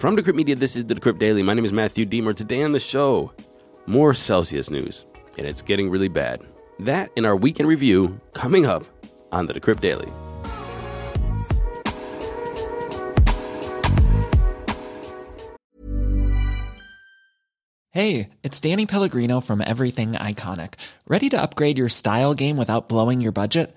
From Decrypt Media, this is the Decrypt Daily. My name is Matthew Deemer. Today on the show, more Celsius news, and it's getting really bad. That in our weekend review coming up on the Decrypt Daily. Hey, it's Danny Pellegrino from Everything Iconic. Ready to upgrade your style game without blowing your budget?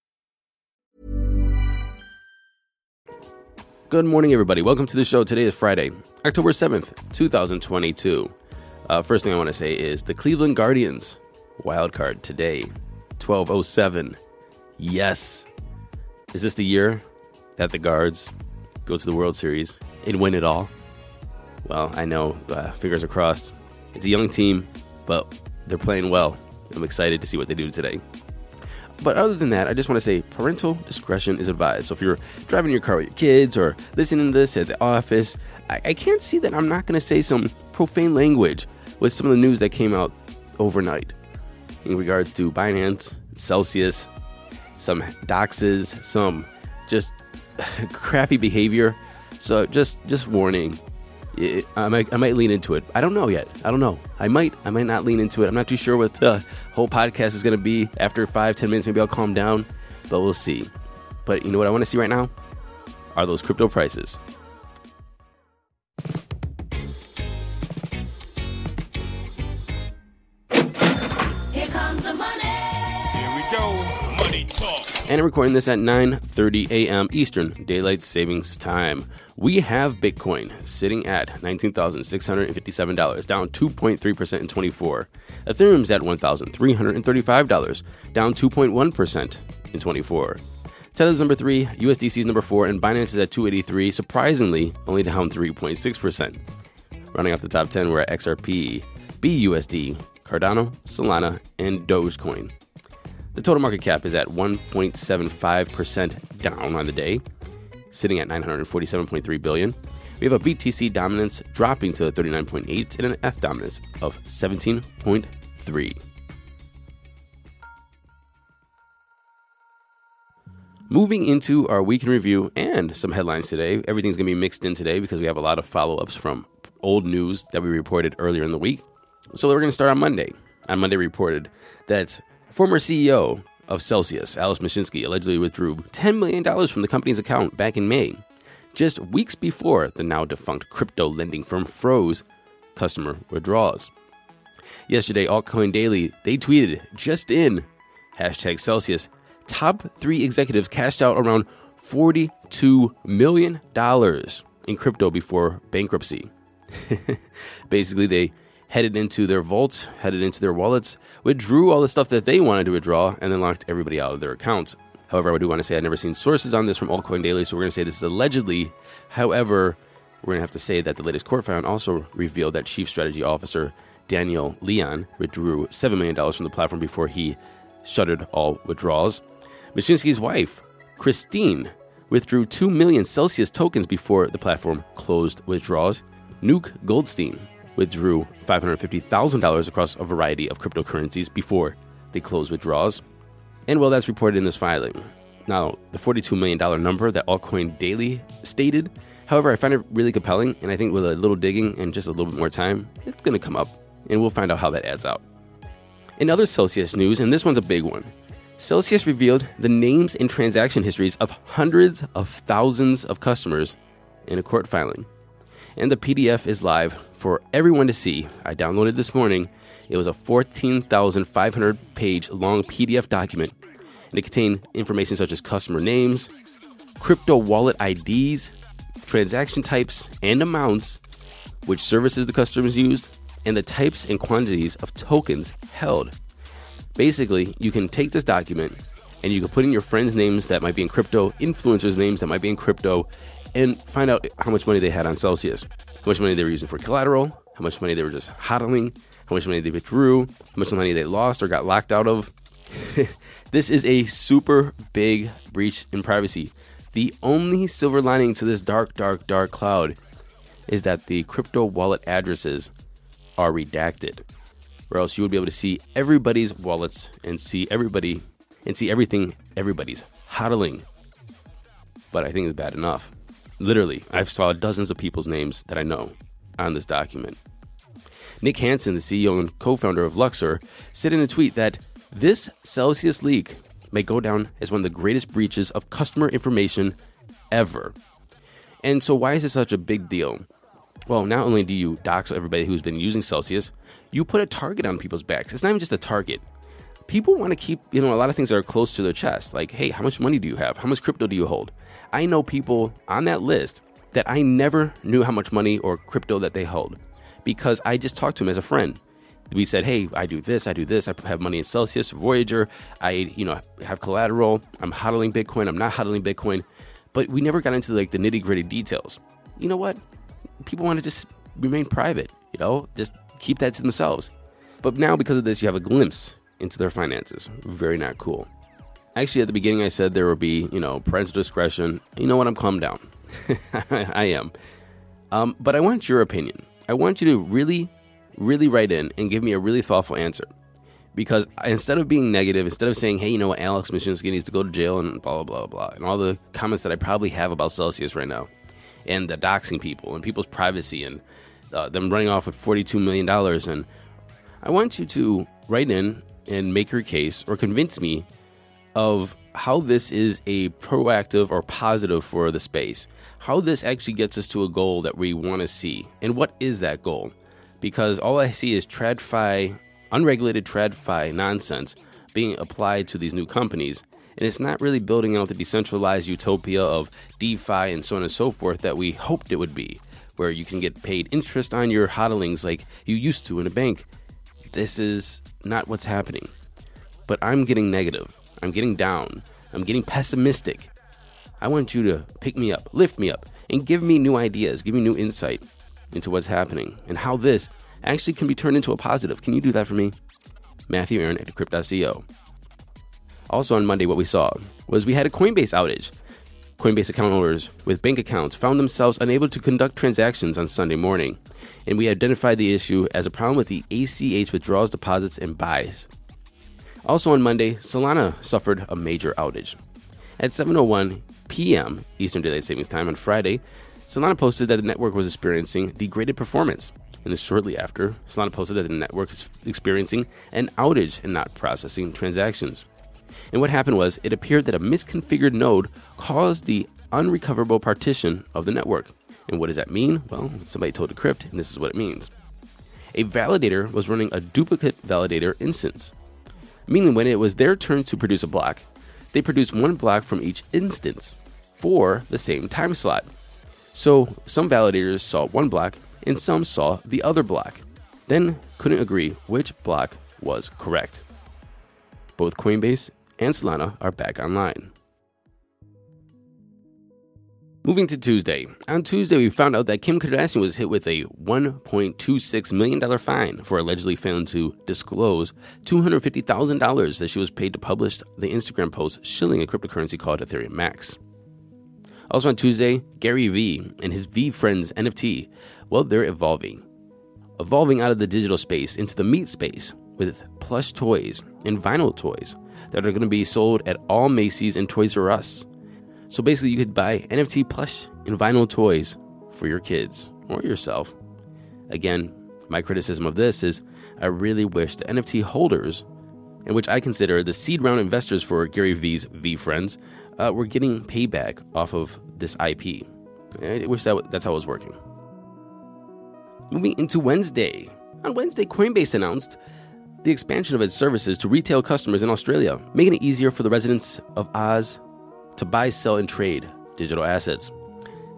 Good morning, everybody. Welcome to the show. Today is Friday, October 7th, 2022. Uh, first thing I want to say is the Cleveland Guardians wild card today, 1207. Yes. Is this the year that the Guards go to the World Series and win it all? Well, I know, uh, fingers are crossed. It's a young team, but they're playing well. I'm excited to see what they do today. But other than that, I just want to say parental discretion is advised. So if you're driving your car with your kids or listening to this at the office, I, I can't see that I'm not going to say some profane language with some of the news that came out overnight in regards to Binance, Celsius, some doxes, some just crappy behavior. So just just warning, I might I might lean into it. I don't know yet. I don't know. I might I might not lean into it. I'm not too sure what the whole podcast is going to be. After five ten minutes, maybe I'll calm down, but we'll see. But you know what I want to see right now are those crypto prices. And I'm recording this at 9:30 a.m. Eastern Daylight Savings Time. We have Bitcoin sitting at $19,657, down 2.3% in 24. Ethereum's at $1,335, down 2.1% in 24. Tether's number 3, USDC's number 4, and Binance is at 283, surprisingly only down 3.6%. Running off the top 10, we're at XRP, BUSD, Cardano, Solana, and Dogecoin. The total market cap is at 1.75% down on the day, sitting at 947.3 billion. We have a BTC dominance dropping to 39.8 and an F dominance of 17.3. Moving into our week in review and some headlines today. Everything's going to be mixed in today because we have a lot of follow ups from old news that we reported earlier in the week. So we're going to start on Monday. On Monday, we reported that former CEO of Celsius, Alex Mashinsky, allegedly withdrew $10 million from the company's account back in May, just weeks before the now defunct crypto lending firm froze customer withdrawals. Yesterday, Altcoin Daily, they tweeted just in hashtag Celsius, top three executives cashed out around $42 million in crypto before bankruptcy. Basically, they headed into their vaults, headed into their wallets, withdrew all the stuff that they wanted to withdraw, and then locked everybody out of their accounts. However, I do want to say I've never seen sources on this from Altcoin Daily, so we're going to say this is allegedly. However, we're going to have to say that the latest court filing also revealed that Chief Strategy Officer Daniel Leon withdrew $7 million from the platform before he shuttered all withdrawals. Mashinsky's wife, Christine, withdrew 2 million Celsius tokens before the platform closed withdrawals. Nuke Goldstein withdrew $550,000 across a variety of cryptocurrencies before they closed withdrawals. And well, that's reported in this filing. Now, the $42 million number that Altcoin Daily stated, however, I find it really compelling, and I think with a little digging and just a little bit more time, it's going to come up, and we'll find out how that adds out. In other Celsius news, and this one's a big one, Celsius revealed the names and transaction histories of hundreds of thousands of customers in a court filing. And the PDF is live for everyone to see. I downloaded this morning. It was a 14,500 page long PDF document, and it contained information such as customer names, crypto wallet IDs, transaction types and amounts, which services the customers used, and the types and quantities of tokens held. Basically, you can take this document and you can put in your friends' names that might be in crypto, influencers' names that might be in crypto, and find out how much money they had on Celsius, how much money they were using for collateral, how much money they were just hodling, how much money they withdrew, how much money they lost or got locked out of. this is a super big breach in privacy. The only silver lining to this dark, dark, dark cloud is that the crypto wallet addresses are redacted, or else you would be able to see everybody's wallets and see everybody and see everything everybody's hodling. But I think it's bad enough. Literally, I've saw dozens of people's names that I know on this document. Nick Hansen, the CEO and co-founder of Luxor, said in a tweet that this Celsius leak may go down as one of the greatest breaches of customer information ever. And so, why is this such a big deal? Well, not only do you dox everybody who's been using Celsius, you put a target on people's backs. It's not even just a target. People want to keep, you know, a lot of things that are close to their chest. Like, hey, how much money do you have? How much crypto do you hold? I know people on that list that I never knew how much money or crypto that they hold because I just talked to them as a friend. We said, "Hey, I do this, I do this. I have money in Celsius, Voyager. I, you know, have collateral. I'm hodling Bitcoin. I'm not hodling Bitcoin." But we never got into like the nitty gritty details. You know what? People want to just remain private. You know, just keep that to themselves. But now, because of this, you have a glimpse into their finances. Very not cool. Actually, at the beginning, I said there would be, you know, parental discretion. You know what? I'm calmed down. I am. Um, but I want your opinion. I want you to really, really write in and give me a really thoughtful answer. Because instead of being negative, instead of saying, hey, you know what, Alex Mashinsky needs to go to jail and blah, blah, blah, blah, and all the comments that I probably have about Celsius right now, and the doxing people and people's privacy and uh, them running off with $42 million. And I want you to write in and make your case or convince me of how this is a proactive or positive for the space, how this actually gets us to a goal that we want to see, and what is that goal? Because all I see is TradFi, unregulated TradFi nonsense being applied to these new companies, and it's not really building out the decentralized utopia of DeFi and so on and so forth that we hoped it would be, where you can get paid interest on your hodlings like you used to in a bank. This is not what's happening. But I'm getting negative. I'm getting down. I'm getting pessimistic. I want you to pick me up, lift me up, and give me new ideas, give me new insight into what's happening and how this actually can be turned into a positive. Can you do that for me? Matthew Aaron at Decrypt.co. Also on Monday, what we saw was we had a Coinbase outage. Coinbase account holders with bank accounts found themselves unable to conduct transactions on Sunday morning, and we identified the issue as a problem with the ACH withdrawals, deposits, and buys. Also on Monday, Solana suffered a major outage. At 7:01 p.m. Eastern Daylight Savings Time on Friday, Solana posted that the network was experiencing degraded performance. And shortly after, Solana posted that the network is experiencing an outage and not processing transactions. And what happened was, it appeared that a misconfigured node caused the unrecoverable partition of the network. And what does that mean? Well, somebody told Decrypt, and this is what it means. A validator was running a duplicate validator instance, meaning when it was their turn to produce a block, they produced one block from each instance for the same time slot. So some validators saw one block and some saw the other block, then couldn't agree which block was correct. Both Coinbase and Solana are back online. Moving to Tuesday. On Tuesday, we found out that Kim Kardashian was hit with a $1.26 million fine for allegedly failing to disclose $250,000 that she was paid to publish the Instagram post shilling a cryptocurrency called Ethereum Max. Also on Tuesday, Gary Vee and his V VeeFriends NFT, well, they're evolving. Evolving out of the digital space into the meat space with plush toys and vinyl toys that are going to be sold at all Macy's and Toys R Us. So basically, you could buy NFT plush and vinyl toys for your kids or yourself. Again, my criticism of this is I really wish the NFT holders, in which I consider the seed round investors for Gary Vee's VeeFriends, uh, were getting payback off of this IP. I wish that that's how it was working. Moving into Wednesday. On Wednesday, Coinbase announced the expansion of its services to retail customers in Australia, making it easier for the residents of Oz to buy, sell, and trade digital assets.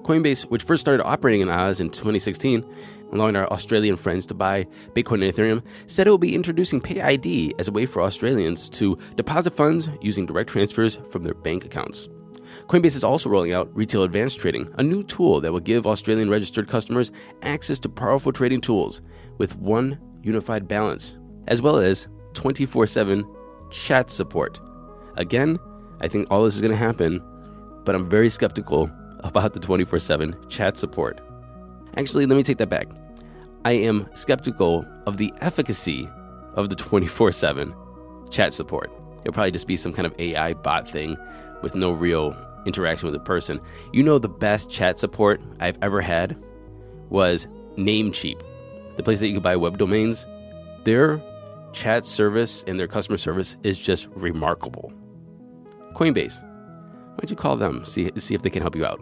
Coinbase, which first started operating in Oz in 2016, allowing our Australian friends to buy Bitcoin and Ethereum, said it will be introducing PayID as a way for Australians to deposit funds using direct transfers from their bank accounts. Coinbase is also rolling out Retail Advanced Trading, a new tool that will give Australian registered customers access to powerful trading tools with one unified balance, as well as 24 7 chat support. Again, I think all this is going to happen, but I'm very skeptical about the 24 7 chat support. Actually, let me take that back. I am skeptical of the efficacy of the 24 7 chat support. It'll probably just be some kind of AI bot thing with no real interaction with a person. You know, the best chat support I've ever had was Namecheap, the place that you could buy web domains. Their chat service and their customer service is just remarkable. Coinbase, why don't you call them, see, see if they can help you out?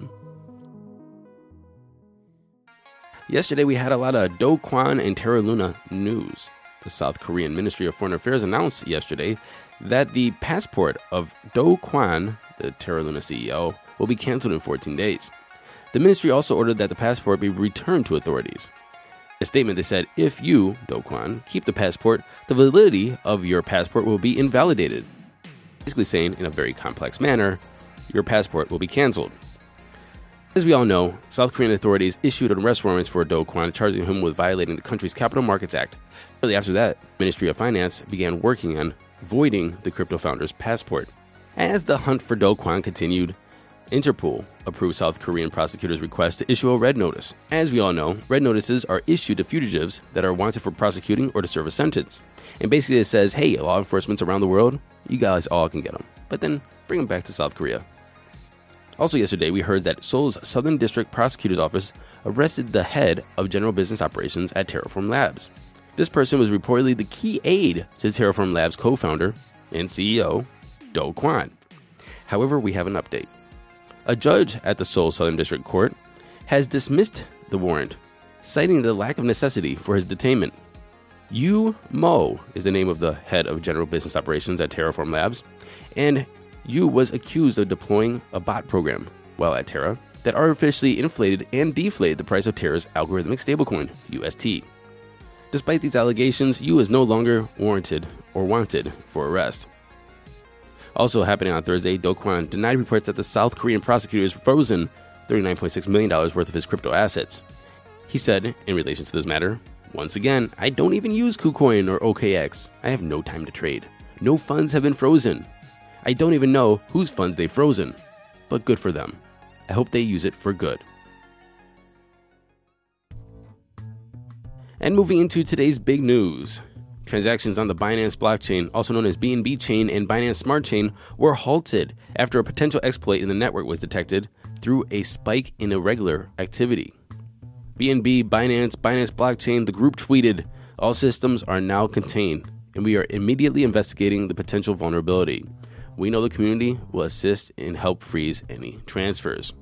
Yesterday, we had a lot of Do Kwon and Terra Luna news. The South Korean Ministry of Foreign Affairs announced yesterday that the passport of Do Kwon, the Terra Luna CEO, will be canceled in 14 days. The ministry also ordered that the passport be returned to authorities. A statement they said, if you, Do Kwon, keep the passport, the validity of your passport will be invalidated. Basically saying, in a very complex manner, your passport will be canceled. As we all know, South Korean authorities issued an arrest warrants for Do Kwon, charging him with violating the country's Capital Markets Act. Shortly after that, Ministry of Finance began working on voiding the crypto founder's passport. As the hunt for Do Kwon continued, Interpol approved South Korean prosecutors' request to issue a red notice. As we all know, red notices are issued to fugitives that are wanted for prosecuting or to serve a sentence. And basically, it says, hey, law enforcement around the world, you guys all can get them. But then bring them back to South Korea. Also, yesterday, we heard that Seoul's Southern District Prosecutor's Office arrested the head of general business operations at Terraform Labs. This person was reportedly the key aide to Terraform Labs co founder and CEO, Do Kwon. However, we have an update. A judge at the Seoul Southern District Court has dismissed the warrant, citing the lack of necessity for his detainment. Yu Mo is the name of the head of general business operations at Terraform Labs, and Yu was accused of deploying a bot program while at Terra that artificially inflated and deflated the price of Terra's algorithmic stablecoin, UST. Despite these allegations, Yu is no longer warranted or wanted for arrest. Also happening on Thursday, Do Kwon denied reports that the South Korean prosecutors frozen $39.6 million worth of his crypto assets. He said, in relation to this matter, once again, I don't even use KuCoin or OKX. I have no time to trade. No funds have been frozen. I don't even know whose funds they've frozen. But good for them. I hope they use it for good. And moving into today's big news. Transactions on the Binance blockchain, also known as BNB chain and Binance Smart Chain, were halted after a potential exploit in the network was detected through a spike in irregular activity. BNB, Binance, Binance blockchain, the group tweeted, all systems are now contained, and we are immediately investigating the potential vulnerability. We know the community will assist and help freeze any transfers.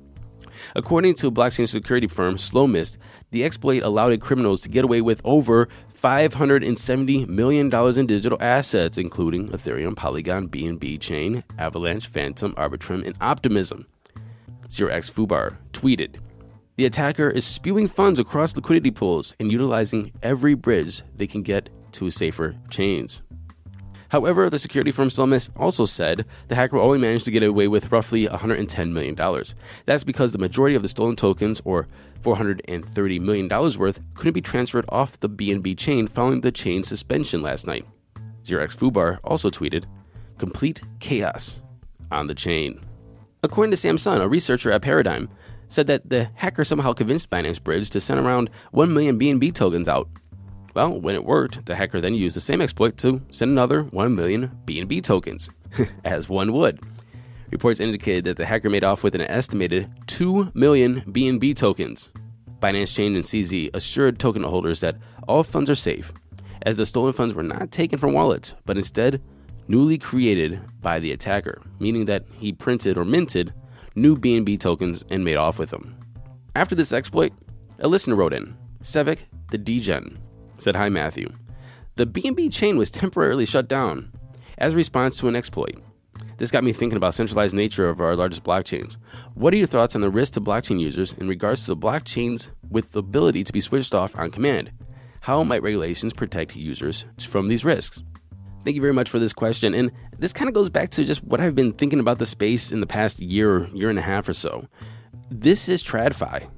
According to blockchain security firm Slowmist, the exploit allowed criminals to get away with over $570 million in digital assets, including Ethereum, Polygon, BNB Chain, Avalanche, Fantom, Arbitrum, and Optimism. 0x Fubar tweeted, The attacker is spewing funds across liquidity pools and utilizing every bridge they can get to safer chains. However, the security firm Slowmist also said the hacker only managed to get away with roughly $110 million. That's because the majority of the stolen tokens, or $430 million worth, couldn't be transferred off the BNB chain following the chain suspension last night. 0x Fubar also tweeted, Complete chaos on the chain. According to Sam Sun, a researcher at Paradigm, said that the hacker somehow convinced Binance Bridge to send around 1 million BNB tokens out well, when it worked, the hacker then used the same exploit to send another 1 million BNB tokens, as one would. Reports indicated that the hacker made off with an estimated 2 million BNB tokens. Binance Chain and CZ assured token holders that all funds are safe, as the stolen funds were not taken from wallets, but instead newly created by the attacker, meaning that he printed or minted new BNB tokens and made off with them. After this exploit, a listener wrote in, Sevik the Degen said, Hi, Matthew. The BNB chain was temporarily shut down as a response to an exploit. This got me thinking about the centralized nature of our largest blockchains. What are your thoughts on the risk to blockchain users in regards to the blockchains with the ability to be switched off on command? How might regulations protect users from these risks? Thank you very much for this question. And this kind of goes back to just what I've been thinking about the space in the past year, year and a half or so. This is TradFi.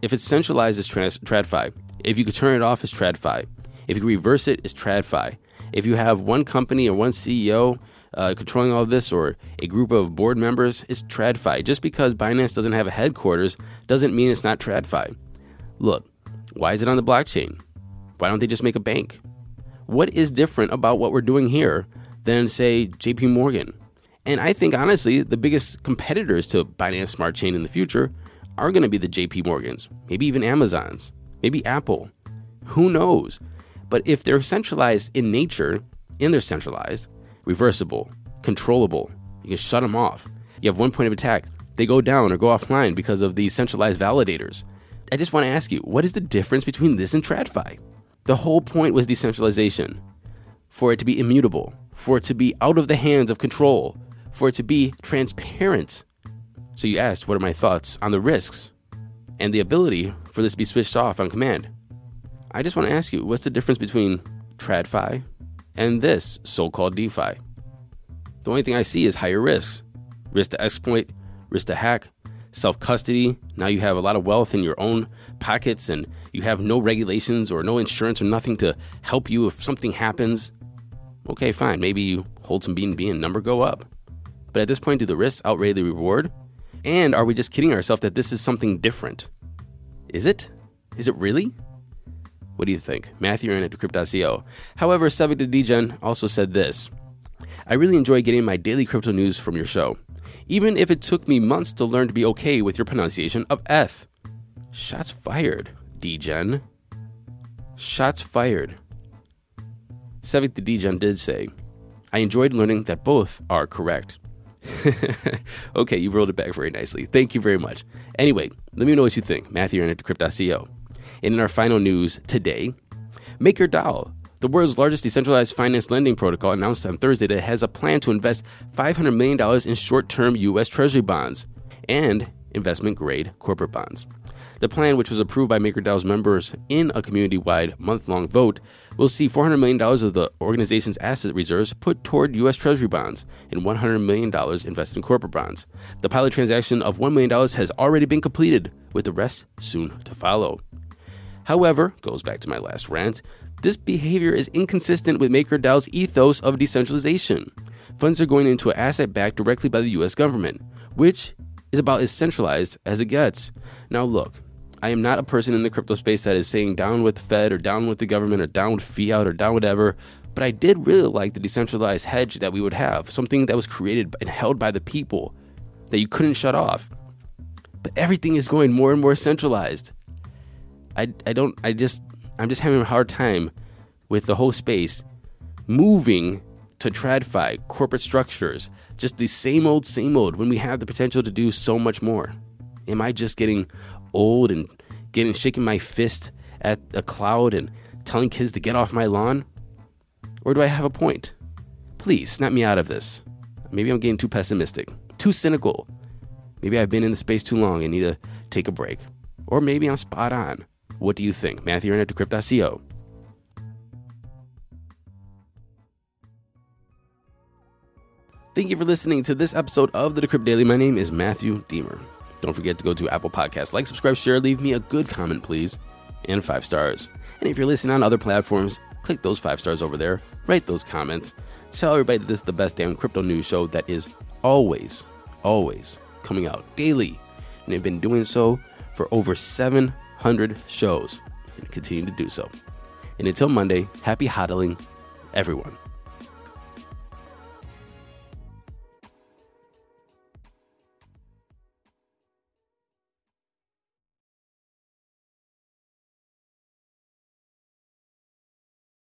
If it's centralized trans- TradFi, If you could turn it off, it's TradFi. If you reverse it, it's TradFi. If you have one company or one CEO uh, controlling all this or a group of board members, it's TradFi. Just because Binance doesn't have a headquarters doesn't mean it's not TradFi. Look, why is it on the blockchain? Why don't they just make a bank? What is different about what we're doing here than, say, JP Morgan? And I think, honestly, the biggest competitors to Binance Smart Chain in the future are going to be the JP Morgans, maybe even Amazons, maybe Apple. Who knows? But if they're centralized in nature and they're centralized, reversible, controllable, you can shut them off. You have one point of attack, they go down or go offline because of these centralized validators. I just want to ask you, what is the difference between this and TradFi? The whole point was decentralization for it to be immutable, for it to be out of the hands of control, for it to be transparent. So you asked, what are my thoughts on the risks and the ability for this to be switched off on command? I just want to ask you, what's the difference between TradFi and this so called DeFi? The only thing I see is higher risks risk to exploit, risk to hack, self custody. Now you have a lot of wealth in your own pockets and you have no regulations or no insurance or nothing to help you if something happens. Okay, fine. Maybe you hold some BNB and number go up. But at this point, do the risks outweigh the reward? And are we just kidding ourselves that this is something different? Is it? Is it really? What do you think? Matthew Aaron at Decrypt.co. However, Sevik the Degen also said this I really enjoy getting my daily crypto news from your show, even if it took me months to learn to be okay with your pronunciation of Eth. Shots fired, Degen. Shots fired. Sevik the Degen did say, I enjoyed learning that both are correct. okay, you rolled it back very nicely. Thank you very much. Anyway, let me know what you think. Matthew at Decrypt.co. And in our final news today, MakerDAO, the world's largest decentralized finance lending protocol, announced on Thursday that it has a plan to invest $500 million in short term U.S. Treasury bonds and investment grade corporate bonds. The plan, which was approved by MakerDAO's members in a community wide month long vote, will see $400 million of the organization's asset reserves put toward U.S. Treasury bonds and $100 million invested in corporate bonds. The pilot transaction of $1 million has already been completed, with the rest soon to follow. However, goes back to my last rant, this behavior is inconsistent with MakerDAO's ethos of decentralization. Funds are going into an asset backed directly by the US government, which is about as centralized as it gets. Now, look, I am not a person in the crypto space that is saying down with Fed or down with the government or down with fiat or down whatever, but I did really like the decentralized hedge that we would have, something that was created and held by the people that you couldn't shut off. But everything is going more and more centralized. I, I don't, I just, I'm just having a hard time with the whole space moving to TradFi, corporate structures, just the same old, same old when we have the potential to do so much more. Am I just getting old and getting shaking my fist at a cloud and telling kids to get off my lawn? Or do I have a point? Please snap me out of this. Maybe I'm getting too pessimistic, too cynical. Maybe I've been in the space too long and need to take a break. Or maybe I'm spot on. What do you think? Matthew at Decrypt.co. Thank you for listening to this episode of the Decrypt Daily. My name is Matthew Deemer. Don't forget to go to Apple Podcasts, like, subscribe, share, leave me a good comment, please, and five stars. And if you're listening on other platforms, click those five stars over there, write those comments, tell everybody that this is the best damn crypto news show that is always, always coming out daily. And they've been doing so for over 700 shows and continue to do so. And until Monday, happy hodling, everyone.